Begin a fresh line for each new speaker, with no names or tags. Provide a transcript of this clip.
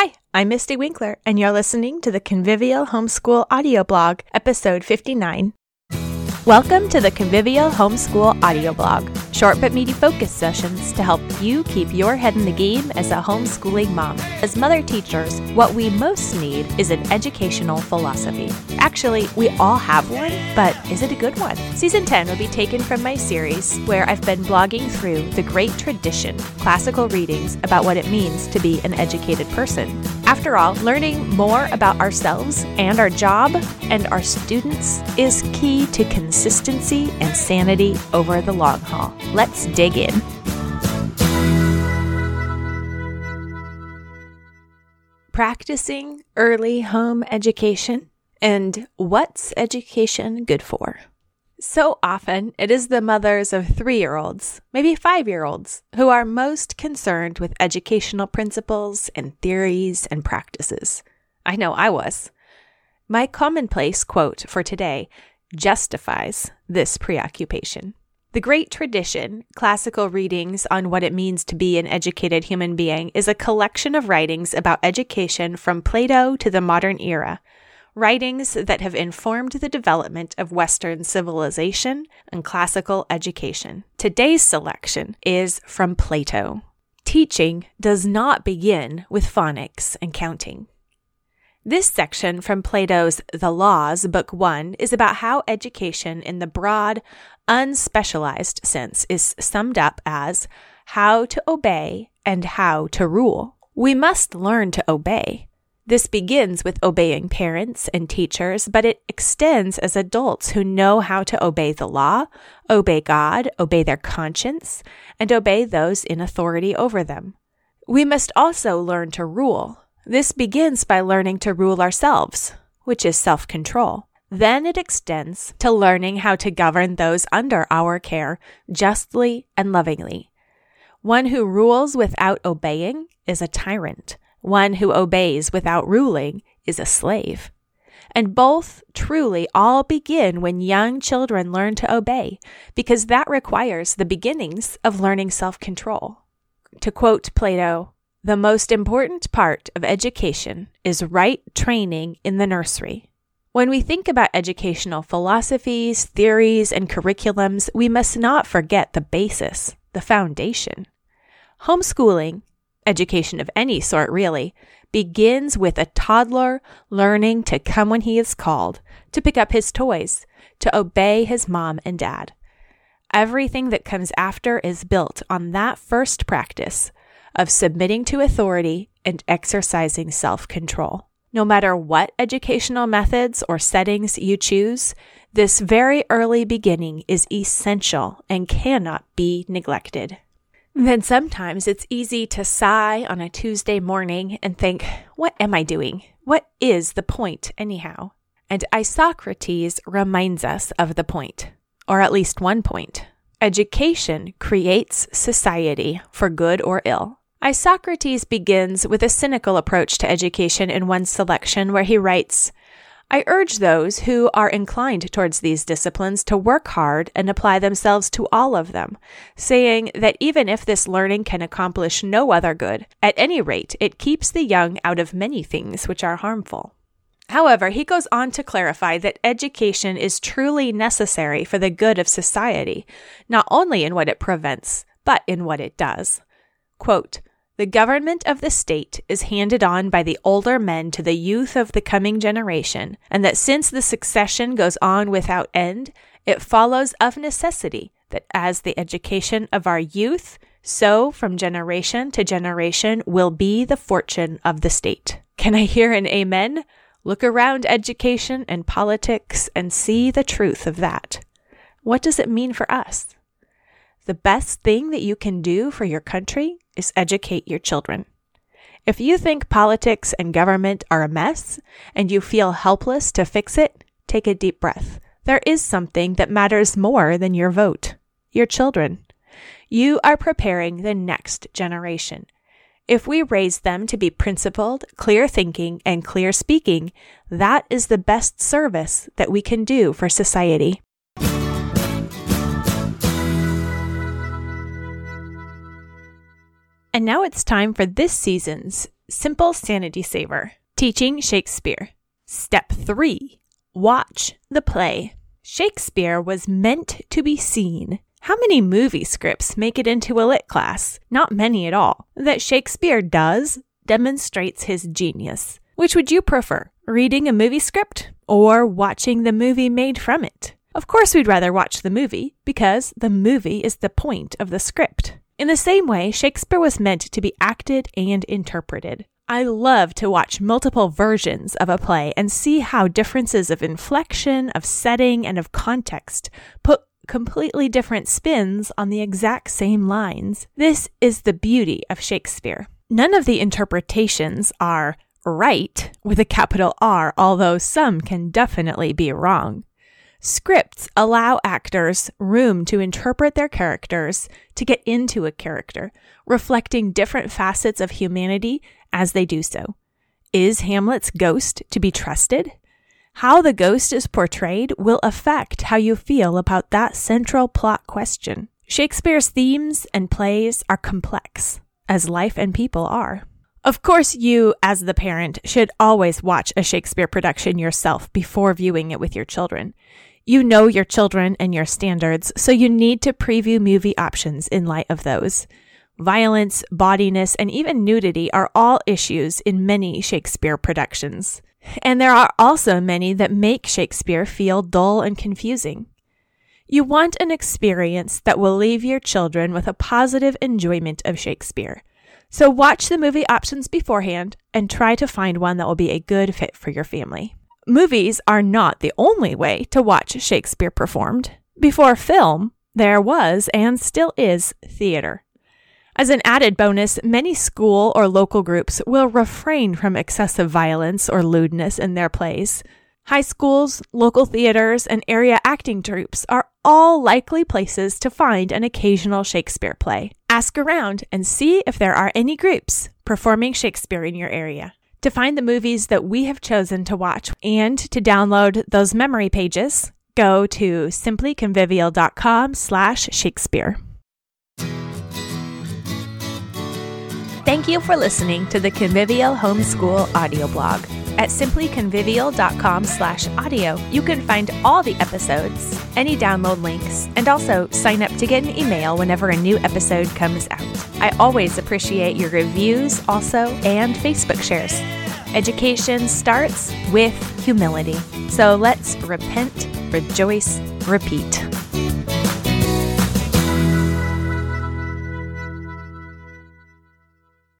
Hi, I'm Mystie Winckler, and you're listening to the Convivial Homeschool Audio Blog, episode 59. Welcome to the Convivial Homeschool Audio Blog, short but meaty focus sessions to help you keep your head in the game as a homeschooling mom. As mother teachers, what we most need is an educational philosophy. Actually, we all have one, but is it a good one? Season 10 will be taken from my series where I've been blogging through the great tradition, classical readings about what it means to be an educated person. After all, learning more about ourselves and our job and our students is key to consistency and sanity over the long haul. Let's dig in. Practicing early home education and what's education good for? So often, it is the mothers of three year olds, maybe five year olds, who are most concerned with educational principles and theories and practices. I know I was. My commonplace quote for today justifies this preoccupation. The Great Tradition, classical readings on what it means to be an educated human being, is a collection of writings about education from Plato to the modern era writings that have informed the development of Western civilization and classical education. Today's selection is from Plato. Teaching does not begin with phonics and counting. This section from Plato's The Laws, Book 1, is about how education in the broad, unspecialized sense is summed up as how to obey and how to rule. We must learn to obey. This begins with obeying parents and teachers, but it extends as adults who know how to obey the law, obey God, obey their conscience, and obey those in authority over them. We must also learn to rule. This begins by learning to rule ourselves, which is self control. Then it extends to learning how to govern those under our care justly and lovingly. One who rules without obeying is a tyrant. One who obeys without ruling is a slave. And both truly all begin when young children learn to obey, because that requires the beginnings of learning self control. To quote Plato, the most important part of education is right training in the nursery. When we think about educational philosophies, theories, and curriculums, we must not forget the basis, the foundation. Homeschooling education of any sort really, begins with a toddler learning to come when he is called, to pick up his toys, to obey his mom and dad. Everything that comes after is built on that first practice of submitting to authority and exercising self control. No matter what educational methods or settings you choose, this very early beginning is essential and cannot be neglected. Then sometimes it's easy to sigh on a Tuesday morning and think, what am I doing? What is the point, anyhow? And Isocrates reminds us of the point, or at least one point. Education creates society for good or ill. Isocrates begins with a cynical approach to education in one selection where he writes, I urge those who are inclined towards these disciplines to work hard and apply themselves to all of them, saying that even if this learning can accomplish no other good, at any rate it keeps the young out of many things which are harmful. However, he goes on to clarify that education is truly necessary for the good of society, not only in what it prevents, but in what it does. Quote, the government of the state is handed on by the older men to the youth of the coming generation, and that since the succession goes on without end, it follows of necessity that as the education of our youth, so from generation to generation will be the fortune of the state. Can I hear an amen? Look around education and politics and see the truth of that. What does it mean for us? The best thing that you can do for your country is educate your children. If you think politics and government are a mess and you feel helpless to fix it, take a deep breath. There is something that matters more than your vote your children. You are preparing the next generation. If we raise them to be principled, clear thinking, and clear speaking, that is the best service that we can do for society. And now it's time for this season's Simple Sanity Saver Teaching Shakespeare. Step 3 Watch the play. Shakespeare was meant to be seen. How many movie scripts make it into a lit class? Not many at all. That Shakespeare does demonstrates his genius. Which would you prefer, reading a movie script or watching the movie made from it? Of course, we'd rather watch the movie because the movie is the point of the script. In the same way, Shakespeare was meant to be acted and interpreted. I love to watch multiple versions of a play and see how differences of inflection, of setting, and of context put completely different spins on the exact same lines. This is the beauty of Shakespeare. None of the interpretations are right with a capital R, although some can definitely be wrong. Scripts allow actors room to interpret their characters, to get into a character, reflecting different facets of humanity as they do so. Is Hamlet's ghost to be trusted? How the ghost is portrayed will affect how you feel about that central plot question. Shakespeare's themes and plays are complex, as life and people are. Of course, you, as the parent, should always watch a Shakespeare production yourself before viewing it with your children. You know your children and your standards, so you need to preview movie options in light of those. Violence, bodiness, and even nudity are all issues in many Shakespeare productions. And there are also many that make Shakespeare feel dull and confusing. You want an experience that will leave your children with a positive enjoyment of Shakespeare. So watch the movie options beforehand and try to find one that will be a good fit for your family. Movies are not the only way to watch Shakespeare performed. Before film, there was and still is theater. As an added bonus, many school or local groups will refrain from excessive violence or lewdness in their plays. High schools, local theaters, and area acting troupes are all likely places to find an occasional Shakespeare play. Ask around and see if there are any groups performing Shakespeare in your area. To find the movies that we have chosen to watch and to download those memory pages, go to simplyconvivial.com slash Shakespeare. Thank you for listening to the Convivial Homeschool audio blog. At simplyconvivial.com slash audio, you can find all the episodes, any download links, and also sign up to get an email whenever a new episode comes out. I always appreciate your reviews also and Facebook shares. Education starts with humility. So let's repent, rejoice, repeat.